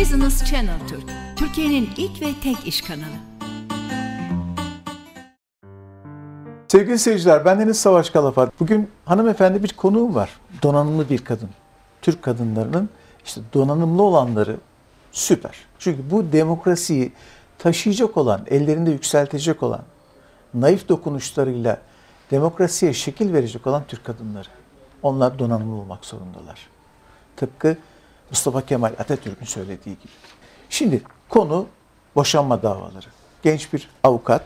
Business Channel Türk, Türkiye'nin ilk ve tek iş kanalı. Sevgili seyirciler, bendeniz Savaş Kalafat. Bugün hanımefendi bir konuğum var. Donanımlı bir kadın. Türk kadınlarının işte donanımlı olanları süper. Çünkü bu demokrasiyi taşıyacak olan, ellerinde yükseltecek olan, naif dokunuşlarıyla demokrasiye şekil verecek olan Türk kadınları. Onlar donanımlı olmak zorundalar. Tıpkı Mustafa Kemal Atatürk'ün söylediği gibi. Şimdi konu boşanma davaları. Genç bir avukat,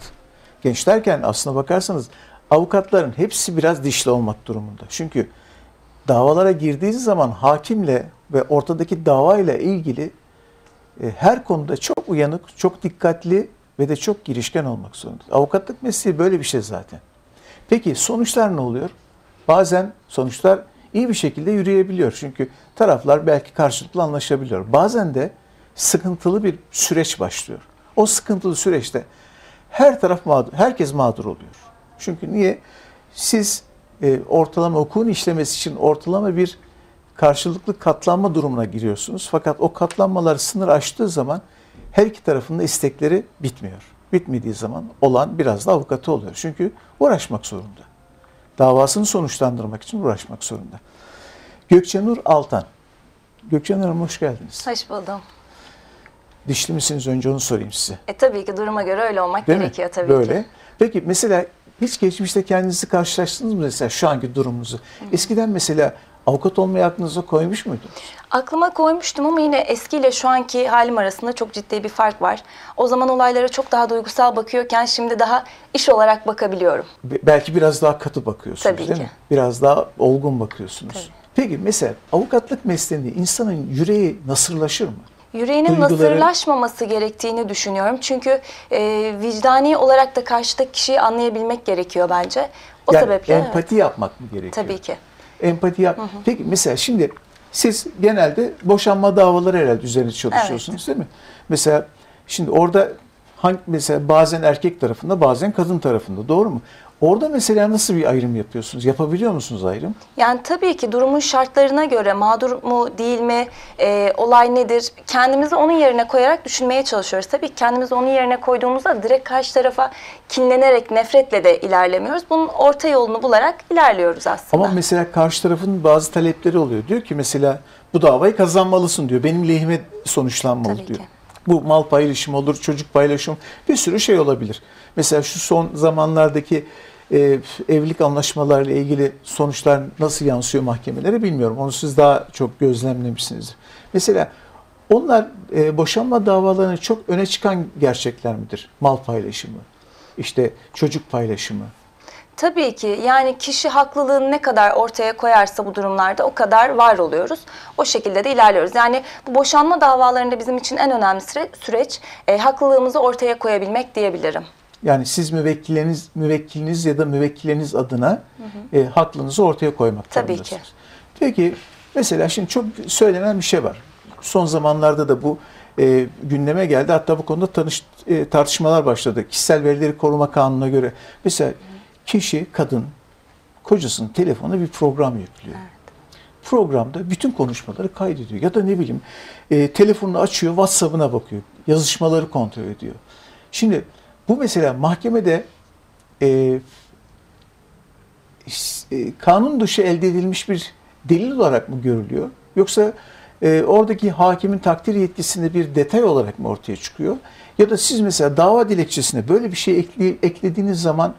genç derken aslına bakarsanız avukatların hepsi biraz dişli olmak durumunda. Çünkü davalara girdiğiniz zaman hakimle ve ortadaki davayla ilgili e, her konuda çok uyanık, çok dikkatli ve de çok girişken olmak zorunda. Avukatlık mesleği böyle bir şey zaten. Peki sonuçlar ne oluyor? Bazen sonuçlar iyi bir şekilde yürüyebiliyor. Çünkü taraflar belki karşılıklı anlaşabiliyor. Bazen de sıkıntılı bir süreç başlıyor. O sıkıntılı süreçte her taraf mağdur, herkes mağdur oluyor. Çünkü niye? Siz e, ortalama hukukun işlemesi için ortalama bir karşılıklı katlanma durumuna giriyorsunuz. Fakat o katlanmalar sınır aştığı zaman her iki tarafın da istekleri bitmiyor. Bitmediği zaman olan biraz da avukatı oluyor. Çünkü uğraşmak zorunda. Davasını sonuçlandırmak için uğraşmak zorunda. Gökçenur Altan. Gökçenur Hanım hoş geldiniz. Hoş buldum. Dişli misiniz önce onu sorayım size. E tabii ki duruma göre öyle olmak Değil gerekiyor mi? tabii Böyle. ki. Peki mesela hiç geçmişte kendinizi karşılaştınız mı mesela şu anki durumunuzu? Eskiden mesela avukat olmayı aklınıza koymuş muydunuz? Aklıma koymuştum ama yine eskiyle şu anki halim arasında çok ciddi bir fark var. O zaman olaylara çok daha duygusal bakıyorken şimdi daha iş olarak bakabiliyorum. Be- Belki biraz daha katı bakıyorsunuz Tabii değil ki. mi? Biraz daha olgun bakıyorsunuz. Tabii. Peki mesela avukatlık mesleğinde insanın yüreği nasırlaşır mı? Yüreğinin Duyguları- nasırlaşmaması gerektiğini düşünüyorum. Çünkü e, vicdani olarak da karşıdaki kişiyi anlayabilmek gerekiyor bence. O yani sebeple evet, empati yapmak mı gerekiyor? tabii ki. Empati yap. Peki mesela şimdi siz genelde boşanma davaları herhalde üzerine çalışıyorsunuz değil mi? Mesela şimdi orada hangi mesela bazen erkek tarafında bazen kadın tarafında doğru mu? Orada mesela nasıl bir ayrım yapıyorsunuz? Yapabiliyor musunuz ayrım? Yani tabii ki durumun şartlarına göre mağdur mu değil mi, e, olay nedir kendimizi onun yerine koyarak düşünmeye çalışıyoruz. Tabii ki kendimizi onun yerine koyduğumuzda direkt karşı tarafa kinlenerek, nefretle de ilerlemiyoruz. Bunun orta yolunu bularak ilerliyoruz aslında. Ama mesela karşı tarafın bazı talepleri oluyor. Diyor ki mesela bu davayı kazanmalısın diyor. Benim lehime sonuçlanmalı Tabii diyor. ki. Bu mal paylaşımı olur, çocuk paylaşımı, bir sürü şey olabilir. Mesela şu son zamanlardaki e, evlilik anlaşmalarıyla ilgili sonuçlar nasıl yansıyor mahkemelere bilmiyorum. Onu siz daha çok gözlemlemişsinizdir. Mesela onlar e, boşanma davalarının çok öne çıkan gerçekler midir? Mal paylaşımı, işte çocuk paylaşımı. Tabii ki yani kişi haklılığını ne kadar ortaya koyarsa bu durumlarda o kadar var oluyoruz. O şekilde de ilerliyoruz. Yani bu boşanma davalarında bizim için en önemli süre- süreç e, haklılığımızı ortaya koyabilmek diyebilirim. Yani siz müvekkiliniz, müvekkiliniz ya da müvekkiliniz adına e, haklınızı ortaya koymak Tabii durumundasınız. Peki mesela şimdi çok söylenen bir şey var. Son zamanlarda da bu e, gündeme geldi. Hatta bu konuda tanış, e, tartışmalar başladı. Kişisel verileri koruma kanununa göre. Mesela kişi, kadın, kocasının telefonuna bir program yüklüyor. Programda bütün konuşmaları kaydediyor. Ya da ne bileyim e, telefonunu açıyor, WhatsApp'ına bakıyor. Yazışmaları kontrol ediyor. Şimdi bu mesela mahkemede e, e, kanun dışı elde edilmiş bir delil olarak mı görülüyor? Yoksa e, oradaki hakimin takdir yetkisinde bir detay olarak mı ortaya çıkıyor? Ya da siz mesela dava dilekçesine böyle bir şey ekle- eklediğiniz zaman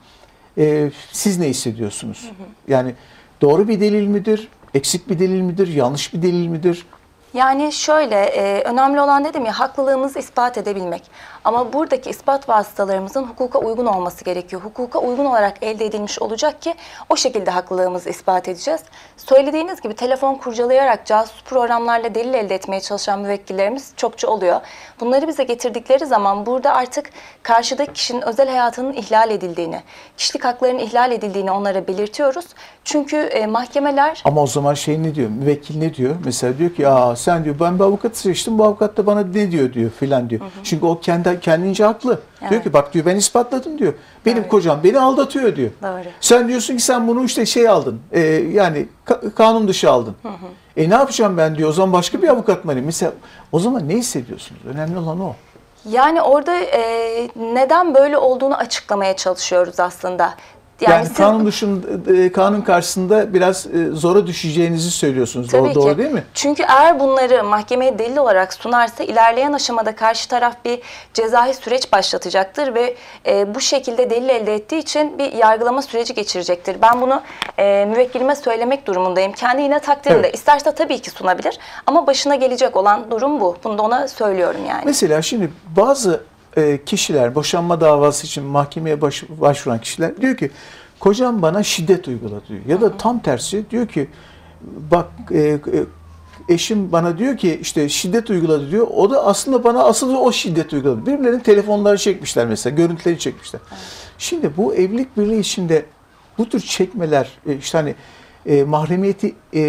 e, siz ne hissediyorsunuz? Yani doğru bir delil midir? Eksik bir delil midir? Yanlış bir delil midir? Yani şöyle, e, önemli olan dedim ya haklılığımızı ispat edebilmek. Ama buradaki ispat vasıtalarımızın hukuka uygun olması gerekiyor. Hukuka uygun olarak elde edilmiş olacak ki o şekilde haklılığımızı ispat edeceğiz. Söylediğiniz gibi telefon kurcalayarak casus programlarla delil elde etmeye çalışan müvekkillerimiz çokça oluyor. Bunları bize getirdikleri zaman burada artık karşıdaki kişinin özel hayatının ihlal edildiğini, kişilik haklarının ihlal edildiğini onlara belirtiyoruz. Çünkü e, mahkemeler Ama o zaman şey ne diyor? Müvekkil ne diyor? Mesela diyor ki Aa, sen diyor ben bir avukat seçtim bu avukat da bana ne diyor diyor filan diyor. Çünkü o kendi kendince haklı. Diyor Evet. ki bak diyor ben ispatladım diyor. Benim Evet. kocam beni aldatıyor diyor. Doğru. Sen diyorsun ki sen bunu işte şey aldın. e, yani ka- kanun dışı aldın. E ne yapacağım ben diyor. O zaman başka bir avukat mı arayayım? Mesela o zaman ne hissediyorsunuz? Önemli olan o. Yani orada e, neden böyle olduğunu açıklamaya çalışıyoruz aslında. Yani, siz- kanun dışında e, kanun karşısında biraz e, zora düşeceğinizi söylüyorsunuz. Tabii doğru, doğru ki. değil mi? Çünkü eğer bunları mahkemeye delil olarak sunarsa ilerleyen aşamada karşı taraf bir cezai süreç başlatacaktır ve e, bu şekilde delil elde ettiği için bir yargılama süreci geçirecektir. Ben bunu e, müvekkilime söylemek durumundayım. Kendi yine takdirinde. Evet. İsterse tabii ki sunabilir ama başına gelecek olan durum bu. Bunu da ona söylüyorum yani. Mesela şimdi bazı e, kişiler boşanma davası için mahkemeye baş- başvuran kişiler diyor ki kocam bana şiddet uyguladı diyor. Ya da tam tersi diyor ki bak e, e, eşim bana diyor ki işte şiddet uyguladı diyor. O da aslında bana asıl o şiddet uyguladı. Birbirlerinin telefonları çekmişler mesela, görüntüleri çekmişler. Şimdi bu evlilik birliği içinde bu tür çekmeler e, işte hani e, mahremiyeti e,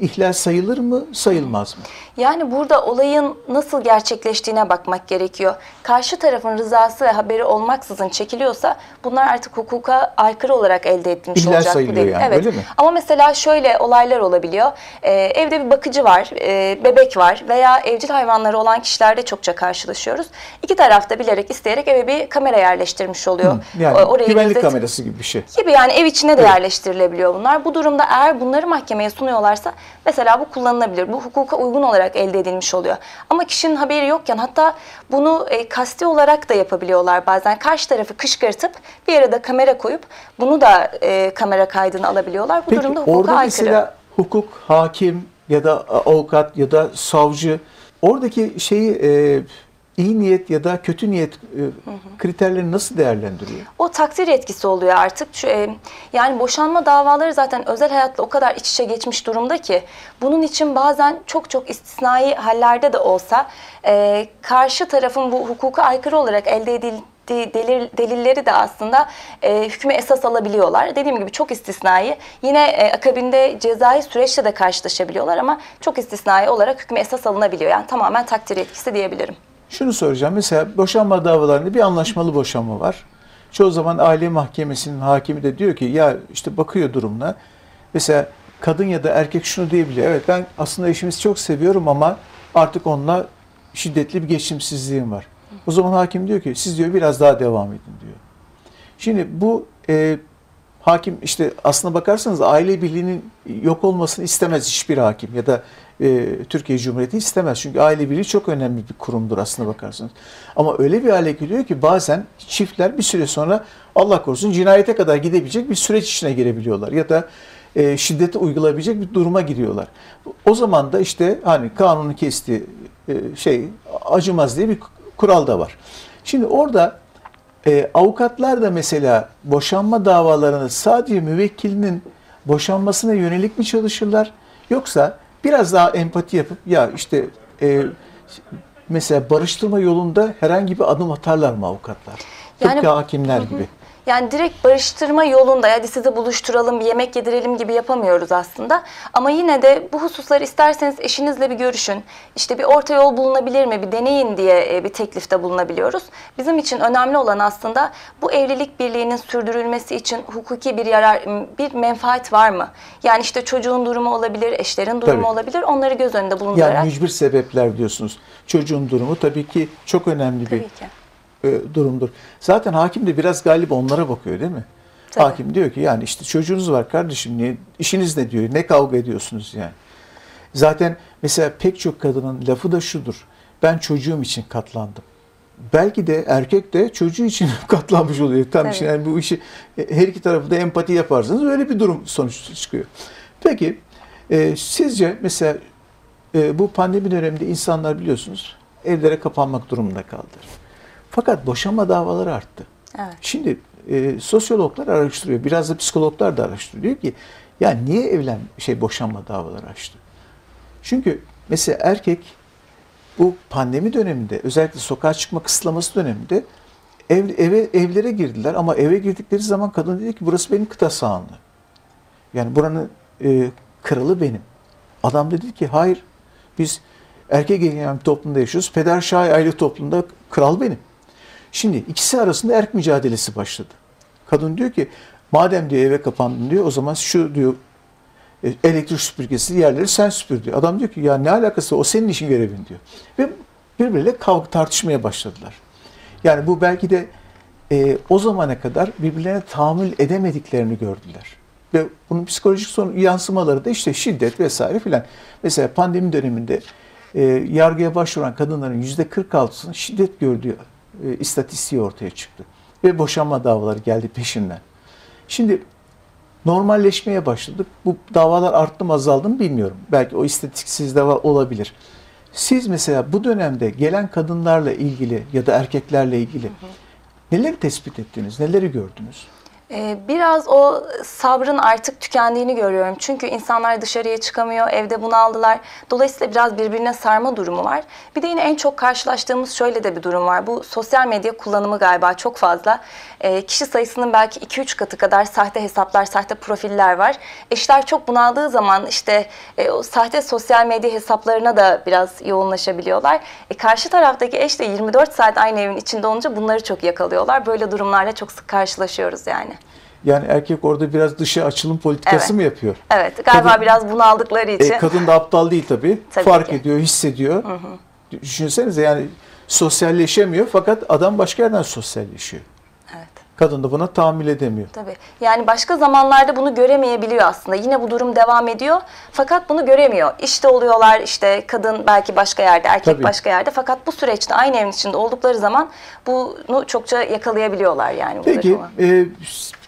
ihlal sayılır mı, sayılmaz mı? Yani burada olayın nasıl gerçekleştiğine bakmak gerekiyor. Karşı tarafın rızası ve haberi olmaksızın çekiliyorsa bunlar artık hukuka aykırı olarak elde edilmiş İhlal olacak. bu sayılıyor delil. yani, evet. öyle mi? Ama mesela şöyle olaylar olabiliyor. Ee, evde bir bakıcı var, e, bebek var veya evcil hayvanları olan kişilerde çokça karşılaşıyoruz. İki tarafta bilerek isteyerek eve bir kamera yerleştirmiş oluyor. Yani O- orayı güvenlik gözet- kamerası gibi bir şey. gibi yani ev içine de Evet. yerleştirilebiliyor bunlar. Bu durumda eğer bunları mahkemeye sunuyorlarsa mesela bu kullanılabilir. Bu hukuka uygun olarak elde edilmiş oluyor. Ama kişinin haberi yokken hatta bunu e, kasti olarak da yapabiliyorlar bazen. Karşı tarafı kışkırtıp bir yere de kamera koyup bunu da e, kamera kaydını alabiliyorlar. Bu Peki durumda hukuka orada aykırı. mesela hukuk, hakim ya da avukat ya da savcı oradaki şeyi e, iyi niyet ya da kötü niyet e, kriterlerini nasıl değerlendiriyor? O takdir etkisi oluyor artık. E, yani boşanma davaları zaten özel hayatla o kadar iç içe geçmiş durumda ki bunun için bazen çok çok istisnai hallerde de olsa e, karşı tarafın bu hukuka aykırı olarak elde edildiği delil, delilleri de aslında e, hükmü esas alabiliyorlar. Dediğim gibi çok istisnai. Yine e, akabinde cezai süreçle de karşılaşabiliyorlar ama çok istisnai olarak hükmü esas alınabiliyor. Yani tamamen takdir etkisi diyebilirim. Şunu soracağım. Mesela boşanma davalarında bir anlaşmalı boşanma var. Çoğu zaman aile mahkemesinin hakimi de diyor ki ya işte bakıyor durumuna. Mesela kadın ya da erkek şunu diyebiliyor. Evet ben aslında eşimizi çok seviyorum ama artık onunla şiddetli bir geçimsizliğim var. O zaman hakim diyor ki siz diyor biraz daha devam edin diyor. Şimdi bu e, hakim işte aslına bakarsanız aile birliğinin yok olmasını istemez hiçbir hakim ya da e, Türkiye Cumhuriyeti istemez. Çünkü aile birliği çok önemli bir kurumdur aslına bakarsanız. Ama öyle bir hale geliyor ki bazen çiftler bir süre sonra Allah korusun cinayete kadar gidebilecek bir süreç içine girebiliyorlar ya da e, şiddeti uygulayabilecek bir duruma giriyorlar. O zaman da işte hani kanunu kesti e, şey acımaz diye bir kural da var. Şimdi orada e, avukatlar da mesela boşanma davalarını sadece müvekkilinin boşanmasına yönelik mi çalışırlar? Yoksa biraz daha empati yapıp ya işte e, mesela barıştırma yolunda herhangi bir adım atarlar mı avukatlar? Yani- Tıpkı hakimler gibi. Yani direkt barıştırma yolunda hadi sizi buluşturalım, bir yemek yedirelim gibi yapamıyoruz aslında. Ama yine de bu hususları isterseniz eşinizle bir görüşün. İşte bir orta yol bulunabilir mi, bir deneyin diye e, bir teklifte bulunabiliyoruz. Bizim için önemli olan aslında bu evlilik birliğinin sürdürülmesi için hukuki bir yarar, bir menfaat var mı? Yani işte çocuğun durumu olabilir, eşlerin durumu Tabii. olabilir. Onları göz önünde bulundurarak. Yani mücbir sebepler diyorsunuz. Çocuğun durumu tabii ki çok önemli bir Tabii ki. E, durumdur. Zaten hakim de biraz galiba onlara bakıyor değil mi? Tabii. Hakim diyor ki yani işte çocuğunuz var kardeşim niye işiniz ne diyor? Ne kavga ediyorsunuz yani? Zaten mesela pek çok kadının lafı da şudur. Ben çocuğum için katlandım. Belki de erkek de çocuğu için katlanmış oluyor. Tam için yani bu işi e, her iki tarafı da empati yaparsanız öyle bir durum sonuç çıkıyor. Peki e, sizce mesela e, bu pandemi döneminde insanlar biliyorsunuz evlere kapanmak durumunda kaldılar. Fakat boşanma davaları arttı. Evet. Şimdi e, sosyologlar araştırıyor, biraz da psikologlar da araştırıyor ki ya niye evlen şey boşanma davaları açtı? Çünkü mesela erkek bu pandemi döneminde özellikle sokağa çıkma kısıtlaması döneminde ev, eve evlere girdiler ama eve girdikleri zaman kadın dedi ki burası benim kıta sahanlığı. Yani buranın e, kralı benim. Adam dedi ki hayır biz erkek egemen toplumda yaşıyoruz. Peder şahi aile toplumunda kral benim. Şimdi ikisi arasında erk mücadelesi başladı. Kadın diyor ki madem diyor eve kapandın diyor o zaman şu diyor e, elektrik süpürgesi yerleri sen süpür diyor. Adam diyor ki ya ne alakası o senin işin görevin diyor. Ve birbiriyle kavga tartışmaya başladılar. Yani bu belki de e, o zamana kadar birbirlerine tahammül edemediklerini gördüler. Ve bunun psikolojik son yansımaları da işte şiddet vesaire filan. Mesela pandemi döneminde e, yargıya başvuran kadınların yüzde 46'sının şiddet gördüğü e, istatistiği ortaya çıktı. Ve boşanma davaları geldi peşinden. Şimdi normalleşmeye başladık. Bu davalar arttı mı azaldı mı bilmiyorum. Belki o istatistiksiz de olabilir. Siz mesela bu dönemde gelen kadınlarla ilgili ya da erkeklerle ilgili neleri tespit ettiniz, neleri gördünüz? Ee, Biraz o sabrın artık tükendiğini görüyorum. Çünkü insanlar dışarıya çıkamıyor, evde bunaldılar. Dolayısıyla biraz birbirine sarma durumu var. Bir de yine en çok karşılaştığımız şöyle de bir durum var. Bu sosyal medya kullanımı galiba çok fazla. Ee, Kişi sayısının belki 2-3 katı kadar sahte hesaplar, sahte profiller var. Eşler çok bunaldığı zaman işte e, o sahte sosyal medya hesaplarına da biraz yoğunlaşabiliyorlar. E, karşı taraftaki eş de 24 saat aynı evin içinde olunca bunları çok yakalıyorlar. Böyle durumlarla çok sık karşılaşıyoruz yani. Yani erkek orada biraz dışa açılım politikası Evet. mı yapıyor? Evet, galiba Kadın- biraz bunaldıkları için. E, kadın da aptal değil tabii. Tabii Fark ki. ediyor, hissediyor. Düşünsenize yani sosyalleşemiyor fakat adam başka yerden sosyalleşiyor. Evet. Kadın da buna tahammül edemiyor. Tabii. Yani başka zamanlarda bunu göremeyebiliyor aslında. Yine bu durum devam ediyor. Fakat bunu göremiyor. İşte oluyorlar işte kadın belki başka yerde, erkek Tabii. başka yerde. Fakat bu süreçte aynı evin içinde oldukları zaman bunu çokça yakalayabiliyorlar yani. Peki e,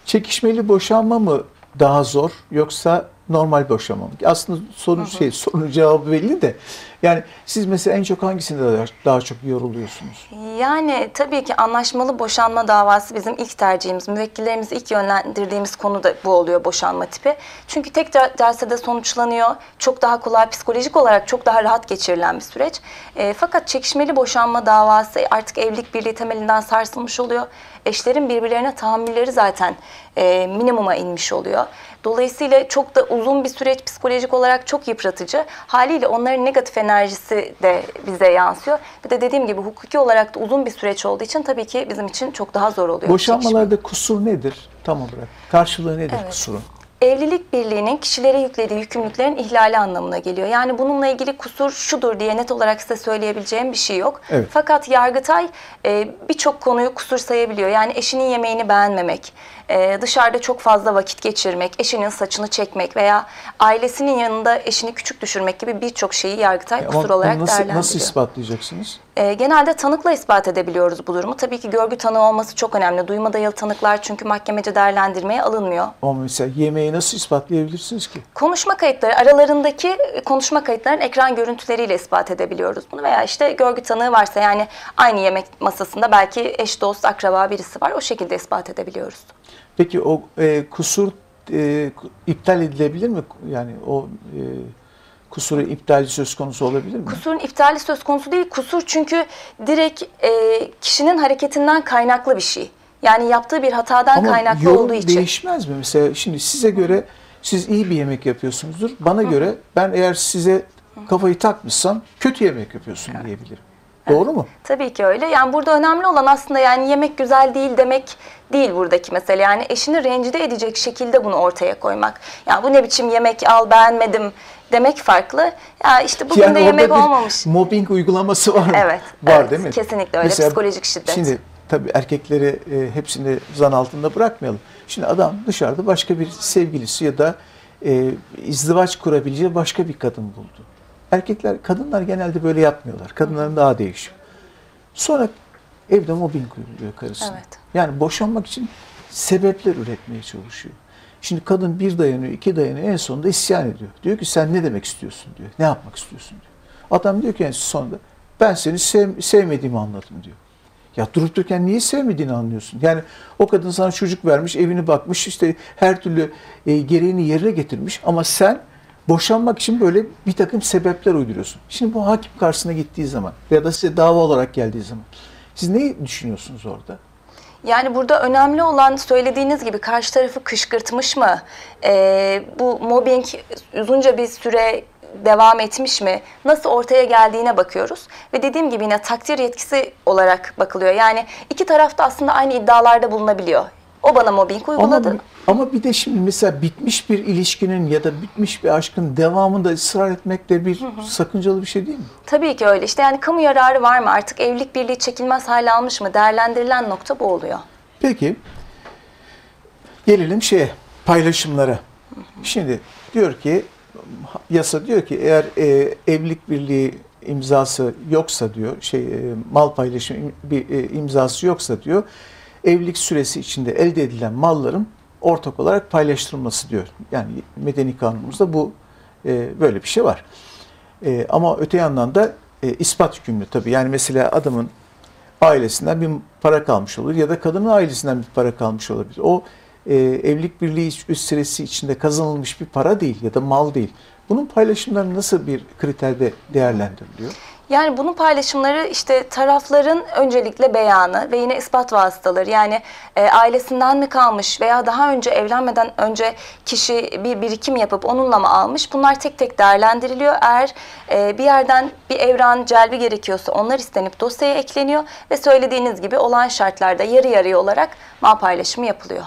çekişmeli boşanma mı daha zor yoksa normal boşanma mı? Aslında sorun şey sorunun cevabı belli de. Yani siz mesela en çok hangisinde daha, daha çok yoruluyorsunuz? Yani tabii ki anlaşmalı boşanma davası bizim ilk tercihimiz. Müvekkillerimizi ilk yönlendirdiğimiz konu da bu oluyor boşanma tipi. Çünkü tek der- dersede sonuçlanıyor. Çok daha kolay, psikolojik olarak çok daha rahat geçirilen bir süreç. E, fakat çekişmeli boşanma davası artık evlilik birliği temelinden sarsılmış oluyor. Eşlerin birbirlerine tahammülleri zaten e, minimuma inmiş oluyor. Dolayısıyla çok da uzun bir süreç psikolojik olarak çok yıpratıcı. Haliyle onların negatif enerjisi de bize yansıyor. Bir de dediğim gibi hukuki olarak da uzun bir süreç olduğu için tabii ki bizim için çok daha zor oluyor. Boşanmalarda kusur nedir tam olarak? Karşılığı nedir Evet. kusurun? Evlilik birliğinin kişilere yüklediği yükümlülüklerin ihlali anlamına geliyor. Yani bununla ilgili kusur şudur diye net olarak size söyleyebileceğim bir şey yok. Evet. Fakat Yargıtay e, birçok konuyu kusur sayabiliyor. Yani eşinin yemeğini beğenmemek, e, dışarıda çok fazla vakit geçirmek, eşinin saçını çekmek veya ailesinin yanında eşini küçük düşürmek gibi birçok şeyi Yargıtay Ama kusur bunu olarak nasıl, değerlendiriyor. nasıl ispatlayacaksınız? E, genelde tanıkla ispat edebiliyoruz bu durumu. Tabii ki görgü tanığı olması çok önemli. Duyma dayalı tanıklar çünkü mahkemece değerlendirmeye alınmıyor. Ama mesela yemeği nasıl ispatlayabilirsiniz ki? Konuşma kayıtları aralarındaki e, konuşma kayıtlarının ekran görüntüleriyle ispat edebiliyoruz bunu veya işte görgü tanığı varsa yani aynı yemek masasında belki eş dost akraba birisi var o şekilde ispat edebiliyoruz. Peki o e, kusur e, iptal edilebilir mi? Yani o e, kusuru iptali söz konusu olabilir mi? Kusurun iptali söz konusu değil. Kusur çünkü direkt e, kişinin hareketinden kaynaklı bir şey. Yani yaptığı bir hatadan Ama kaynaklı olduğu için. değişmez mi? Mesela şimdi size göre siz iyi bir yemek yapıyorsunuzdur. Bana göre ben eğer size kafayı takmışsam kötü yemek yapıyorsun diyebilirim. Doğru mu? Tabii ki öyle. Yani burada önemli olan aslında yani yemek güzel değil demek değil buradaki mesele. Yani eşini rencide edecek şekilde bunu ortaya koymak. Yani bu ne biçim yemek al beğenmedim demek farklı. Ya işte bugün de orada yemek olmamış. Mobbing uygulaması var mı? Evet, Var evet. değil mi? Kesinlikle öyle. Psikolojik şiddet. Şimdi tabii erkekleri e, hepsini zan altında bırakmayalım. Şimdi adam dışarıda başka bir sevgilisi ya da e, izdivaç kurabileceği başka bir kadın buldu. Erkekler, kadınlar genelde böyle yapmıyorlar. Kadınların daha değişiyor. Sonra evde mobbing uyguluyor karısına. Evet. Yani boşanmak için sebepler üretmeye çalışıyor. Şimdi kadın bir dayanıyor, iki dayanıyor, en sonunda isyan ediyor. Diyor ki sen ne demek istiyorsun diyor. Ne yapmak istiyorsun diyor. Adam diyor ki en sonunda ben seni sev- sevmediğimi anladım diyor. Ya durup dururken niye sevmediğini anlıyorsun. Yani o kadın sana çocuk vermiş, evini bakmış, işte her türlü e, gereğini yerine getirmiş ama sen boşanmak için böyle bir takım sebepler uyduruyorsun. Şimdi bu hakim karşısına gittiği zaman ya da size dava olarak geldiği zaman siz ne düşünüyorsunuz orada? Yani burada önemli olan söylediğiniz gibi karşı tarafı kışkırtmış mı? Ee, bu mobbing uzunca bir süre devam etmiş mi? Nasıl ortaya geldiğine bakıyoruz. Ve dediğim gibi yine takdir yetkisi olarak bakılıyor. Yani iki taraf da aslında aynı iddialarda bulunabiliyor. O bana mobbing uyguladı. Ama, ama bir de şimdi mesela bitmiş bir ilişkinin ya da bitmiş bir aşkın devamında ısrar etmek de bir sakıncalı bir şey değil mi? Tabii ki öyle. İşte yani kamu yararı var mı? Artık evlilik birliği çekilmez hale almış mı? Değerlendirilen nokta bu oluyor. Peki gelelim şeye paylaşımlara. Şimdi diyor ki yasa diyor ki eğer e, evlilik birliği imzası yoksa diyor şey e, mal paylaşım bir e, imzası yoksa diyor evlilik süresi içinde elde edilen malların ortak olarak paylaştırılması diyor. Yani medeni kanunumuzda bu e, böyle bir şey var. E, ama öte yandan da e, ispat hükümlü tabii. Yani mesela adamın ailesinden bir para kalmış olur ya da kadının ailesinden bir para kalmış olabilir. O e, evlilik birliği süresi içinde kazanılmış bir para değil ya da mal değil. Bunun paylaşımları nasıl bir kriterde değerlendiriliyor? Yani bunun paylaşımları işte tarafların öncelikle beyanı ve yine ispat vasıtaları yani e, ailesinden mi kalmış veya daha önce evlenmeden önce kişi bir birikim yapıp onunla mı almış bunlar tek tek değerlendiriliyor. Eğer e, bir yerden bir evran celbi gerekiyorsa onlar istenip dosyaya ekleniyor ve söylediğiniz gibi olan şartlarda yarı yarıya olarak mal paylaşımı yapılıyor.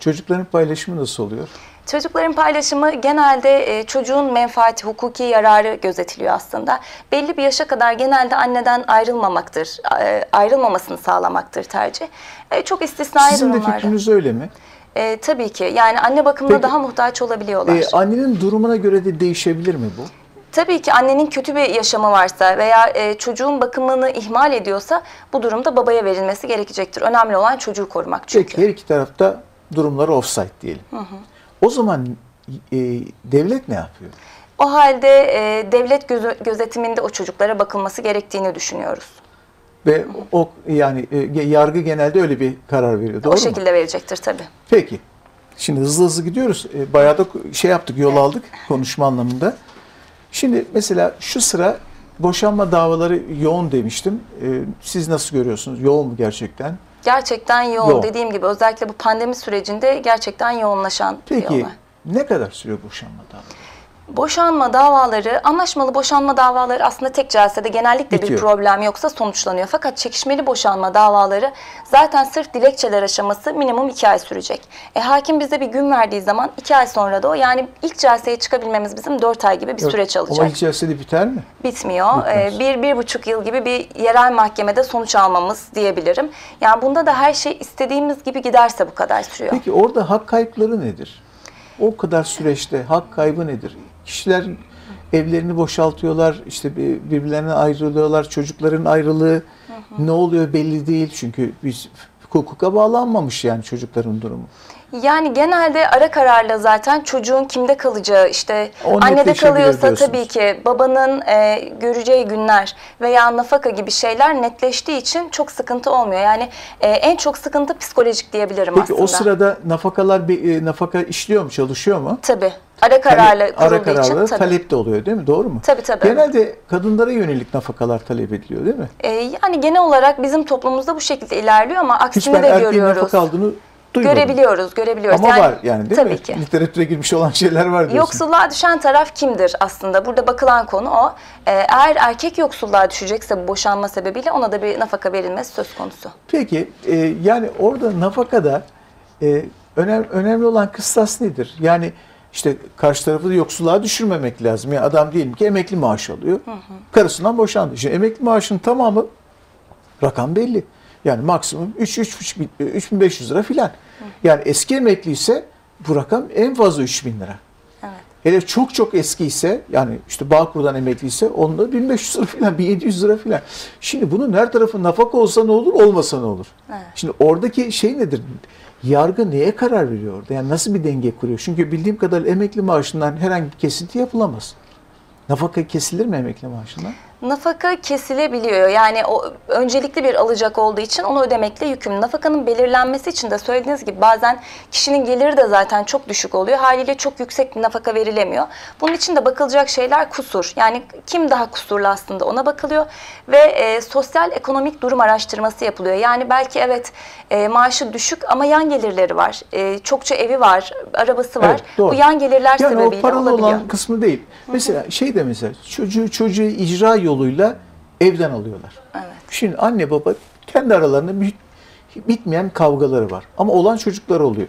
Çocukların paylaşımı nasıl oluyor? Çocukların paylaşımı genelde e, çocuğun menfaati, hukuki yararı gözetiliyor aslında. Belli bir yaşa kadar genelde anneden ayrılmamaktır, e, ayrılmamasını sağlamaktır tercih. E, çok istisnai Sizin de durumlarda. fikriniz öyle mi? E, tabii ki yani anne bakımına Peki, daha muhtaç olabiliyorlar. E, annenin durumuna göre de değişebilir mi bu? Tabii ki annenin kötü bir yaşamı varsa veya e, çocuğun bakımını ihmal ediyorsa bu durumda babaya verilmesi gerekecektir. Önemli olan çocuğu korumak çünkü. Peki her iki tarafta durumları offside diyelim. O zaman e, devlet ne yapıyor? O halde e, devlet gözü- gözetiminde o çocuklara bakılması gerektiğini düşünüyoruz. Ve o yani e, yargı genelde öyle bir karar veriyor. Doğru o mu? şekilde verecektir tabii. Peki. Şimdi hızlı hızlı gidiyoruz. E, bayağı da şey yaptık, yol aldık konuşma anlamında. Şimdi mesela şu sıra boşanma davaları yoğun demiştim. E, siz nasıl görüyorsunuz? Yoğun mu gerçekten? Gerçekten yoğun. Yoğun. Dediğim gibi özellikle bu pandemi sürecinde gerçekten yoğunlaşan bir Peki olay. ne kadar sürüyor boşanma davaları? Boşanma davaları, anlaşmalı boşanma davaları aslında tek celsede genellikle Bitiyor. bir problem yoksa sonuçlanıyor. Fakat çekişmeli boşanma davaları zaten sırf dilekçeler aşaması minimum iki ay sürecek. E, hakim bize bir gün verdiği zaman iki ay sonra da o yani ilk celseye çıkabilmemiz bizim dört ay gibi bir süreç Ama alacak. ilk celsede biter mi? Bitmiyor. Bitmez. Ee, bir, bir buçuk yıl gibi bir yerel mahkemede sonuç almamız diyebilirim. Yani bunda da her şey istediğimiz gibi giderse bu kadar sürüyor. Peki orada hak kayıpları nedir? O kadar süreçte hak kaybı nedir? Kişiler evlerini boşaltıyorlar, işte bir- birbirlerine ayrılıyorlar, çocukların ayrılığı ne oluyor belli değil çünkü biz hukuka bağlanmamış yani çocukların durumu. Yani genelde ara kararla zaten çocuğun kimde kalacağı işte O annede kalıyorsa tabii ki babanın e, göreceği günler veya nafaka gibi şeyler netleştiği için çok sıkıntı olmuyor. Yani e, en çok sıkıntı psikolojik diyebilirim Peki aslında. o sırada nafakalar bir- e, nafaka işliyor mu, çalışıyor mu? Tabii. Ara kararla Talep- kurulduğu ara kararları için tabii. talep de oluyor değil mi? Doğru mu? Tabii, tabii. Genelde kadınlara yönelik nafakalar talep ediliyor değil mi? E, yani genel olarak bizim toplumumuzda bu şekilde ilerliyor ama Hiç aksini ben de erkeğin görüyoruz. nafaka aldığını duymadım. Görebiliyoruz, görebiliyoruz. Ama var yani değil tabii mi? ki. Literatüre girmiş olan şeyler var diyorsun. Yoksulluğa düşen taraf kimdir aslında? Burada bakılan konu o. Ee, eğer erkek yoksulluğa düşecekse bu boşanma sebebiyle ona da bir nafaka verilmesi söz konusu. Peki e, yani orada nafakada e, önem, önemli olan kıstas nedir? Yani işte karşı tarafı da yoksulluğa düşürmemek lazım. Yani adam diyelim ki emekli maaş alıyor. Karısından boşandı. Şimdi emekli maaşının tamamı rakam belli. Yani maksimum 3 3 3500 lira filan. Yani eski emekli ise bu rakam en fazla 3000 lira. Evet. Hele çok çok eski ise yani işte Bağkur'dan emekli ise onda 1500 lira falan 1700 lira falan. Şimdi bunun her tarafı nafaka olsa ne olur olmasa ne olur? Evet. Şimdi oradaki şey nedir? Yargı neye karar veriyor orada? Yani nasıl bir denge kuruyor? Çünkü bildiğim kadarıyla emekli maaşından herhangi bir kesinti yapılamaz. Nafaka kesilir mi emekli maaşından? Nafaka kesilebiliyor. Yani o öncelikli bir alacak olduğu için onu ödemekle yükümlü. Nafakanın belirlenmesi için de söylediğiniz gibi bazen kişinin geliri de zaten çok düşük oluyor. Haliyle çok yüksek bir nafaka verilemiyor. Bunun için de bakılacak şeyler kusur. Yani kim daha kusurlu aslında ona bakılıyor ve e, sosyal ekonomik durum araştırması yapılıyor. Yani belki evet e, maaşı düşük ama yan gelirleri var. E, çokça evi var, arabası var. Evet, doğru. Bu yan gelirler Yani o sebebiyle paralı olabiliyor. olan kısmı değil. Mesela şey de mesela çocuğu çocuğu icra yoluyla evden alıyorlar. Evet. Şimdi anne baba kendi aralarında bir- bitmeyen kavgaları var. Ama olan çocuklar oluyor.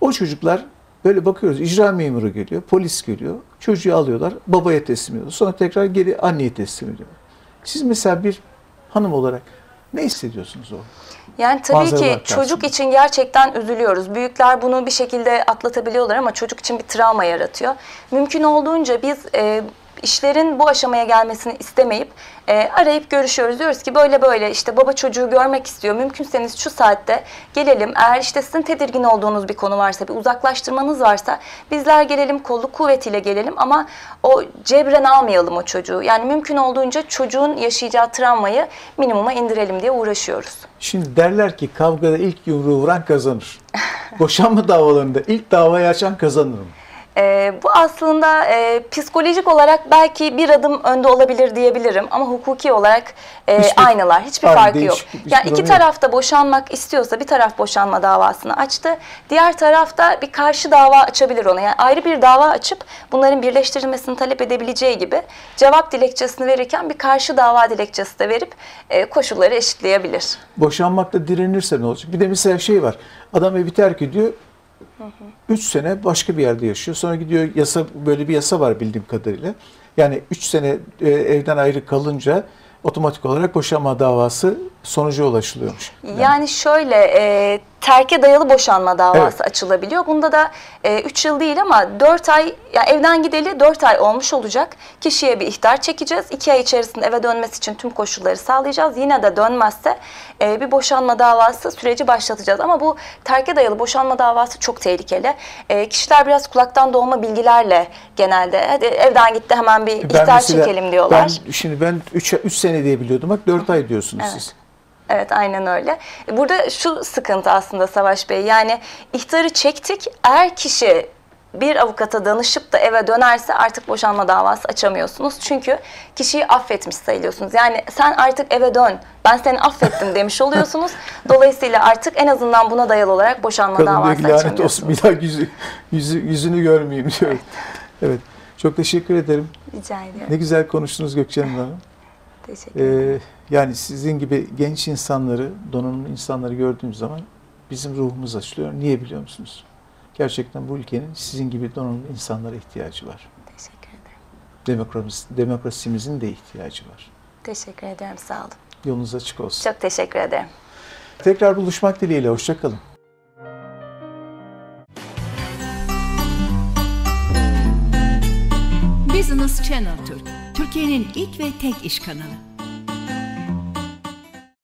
O çocuklar böyle bakıyoruz icra memuru geliyor, polis geliyor. Çocuğu alıyorlar, babaya teslim ediyorlar. Sonra tekrar geri anneye teslim ediyorlar. Siz mesela bir hanım olarak ne hissediyorsunuz o? Yani tabii ki karşısında. çocuk için gerçekten üzülüyoruz. Büyükler bunu bir şekilde atlatabiliyorlar ama çocuk için bir travma yaratıyor. Mümkün olduğunca biz e, işlerin bu aşamaya gelmesini istemeyip e, arayıp görüşüyoruz. Diyoruz ki böyle böyle işte baba çocuğu görmek istiyor. Mümkünseniz şu saatte gelelim. Eğer işte sizin tedirgin olduğunuz bir konu varsa, bir uzaklaştırmanız varsa bizler gelelim kolluk kuvvetiyle gelelim ama o cebren almayalım o çocuğu. Yani mümkün olduğunca çocuğun yaşayacağı travmayı minimuma indirelim diye uğraşıyoruz. Şimdi derler ki kavgada ilk yumruğu vuran kazanır. Boşanma davalarında ilk davayı açan kazanır mı? Ee, bu aslında e, psikolojik olarak belki bir adım önde olabilir diyebilirim ama hukuki olarak e, Hiçbir- aynılar. Hiçbir Aynı, farkı yok. değişik bir Yani iki yok. taraf da boşanmak istiyorsa bir taraf boşanma davasını açtı. Diğer taraf da bir karşı dava açabilir ona. Yani ayrı bir dava açıp bunların birleştirilmesini talep edebileceği gibi cevap dilekçesini verirken bir karşı dava dilekçesi de verip e, koşulları eşitleyebilir. Boşanmakta direnirse ne olacak? Bir de mesela şey var. Adam evi terk ediyor. 3 sene başka bir yerde yaşıyor. Sonra gidiyor yasa böyle bir yasa var bildiğim kadarıyla. Yani 3 sene e, evden ayrı kalınca otomatik olarak boşanma davası sonuca ulaşılıyormuş. Yani, şöyle e, terke dayalı boşanma davası Evet. açılabiliyor. Bunda da 3 yıl değil ama 4 ay yani evden gideli 4 ay olmuş olacak. Kişiye bir ihtar çekeceğiz. 2 ay içerisinde eve dönmesi için tüm koşulları sağlayacağız. Yine de dönmezse e, bir boşanma davası süreci başlatacağız. Ama bu terke dayalı boşanma davası çok tehlikeli. E, kişiler biraz kulaktan doğma bilgilerle genelde hadi evden gitti hemen bir Ben ihtar mesela- çekelim diyorlar. Ben şimdi ben 3 3 sene diye biliyordum. Bak 4 ay diyorsunuz Evet. siz. Evet aynen öyle. Burada şu sıkıntı aslında Savaş Bey yani ihtarı çektik eğer kişi bir avukata danışıp da eve dönerse artık boşanma davası açamıyorsunuz. Çünkü kişiyi affetmiş sayılıyorsunuz. Yani sen artık eve dön ben seni affettim demiş oluyorsunuz. Dolayısıyla artık en azından buna dayalı olarak boşanma Kadın davası ki lanet olsun açamıyorsunuz. bir daha yüzü, yüzü, yüzünü görmeyeyim diyor. Evet. Çok teşekkür ederim. Rica ediyorum. Ne güzel konuştunuz Gökçen Hanım. Teşekkür ederim. Ee, yani sizin gibi genç insanları, donanımlı insanları gördüğümüz zaman bizim ruhumuz açılıyor. Niye biliyor musunuz? Gerçekten bu ülkenin sizin gibi donanımlı insanlara ihtiyacı var. Teşekkür ederim. Demokrasi, demokrasimizin de ihtiyacı var. Teşekkür ederim sağ olun. Yolunuz açık olsun. Çok teşekkür ederim. Tekrar buluşmak dileğiyle. Hoşçakalın. Business Channel Türk, Türkiye'nin ilk ve tek iş kanalı.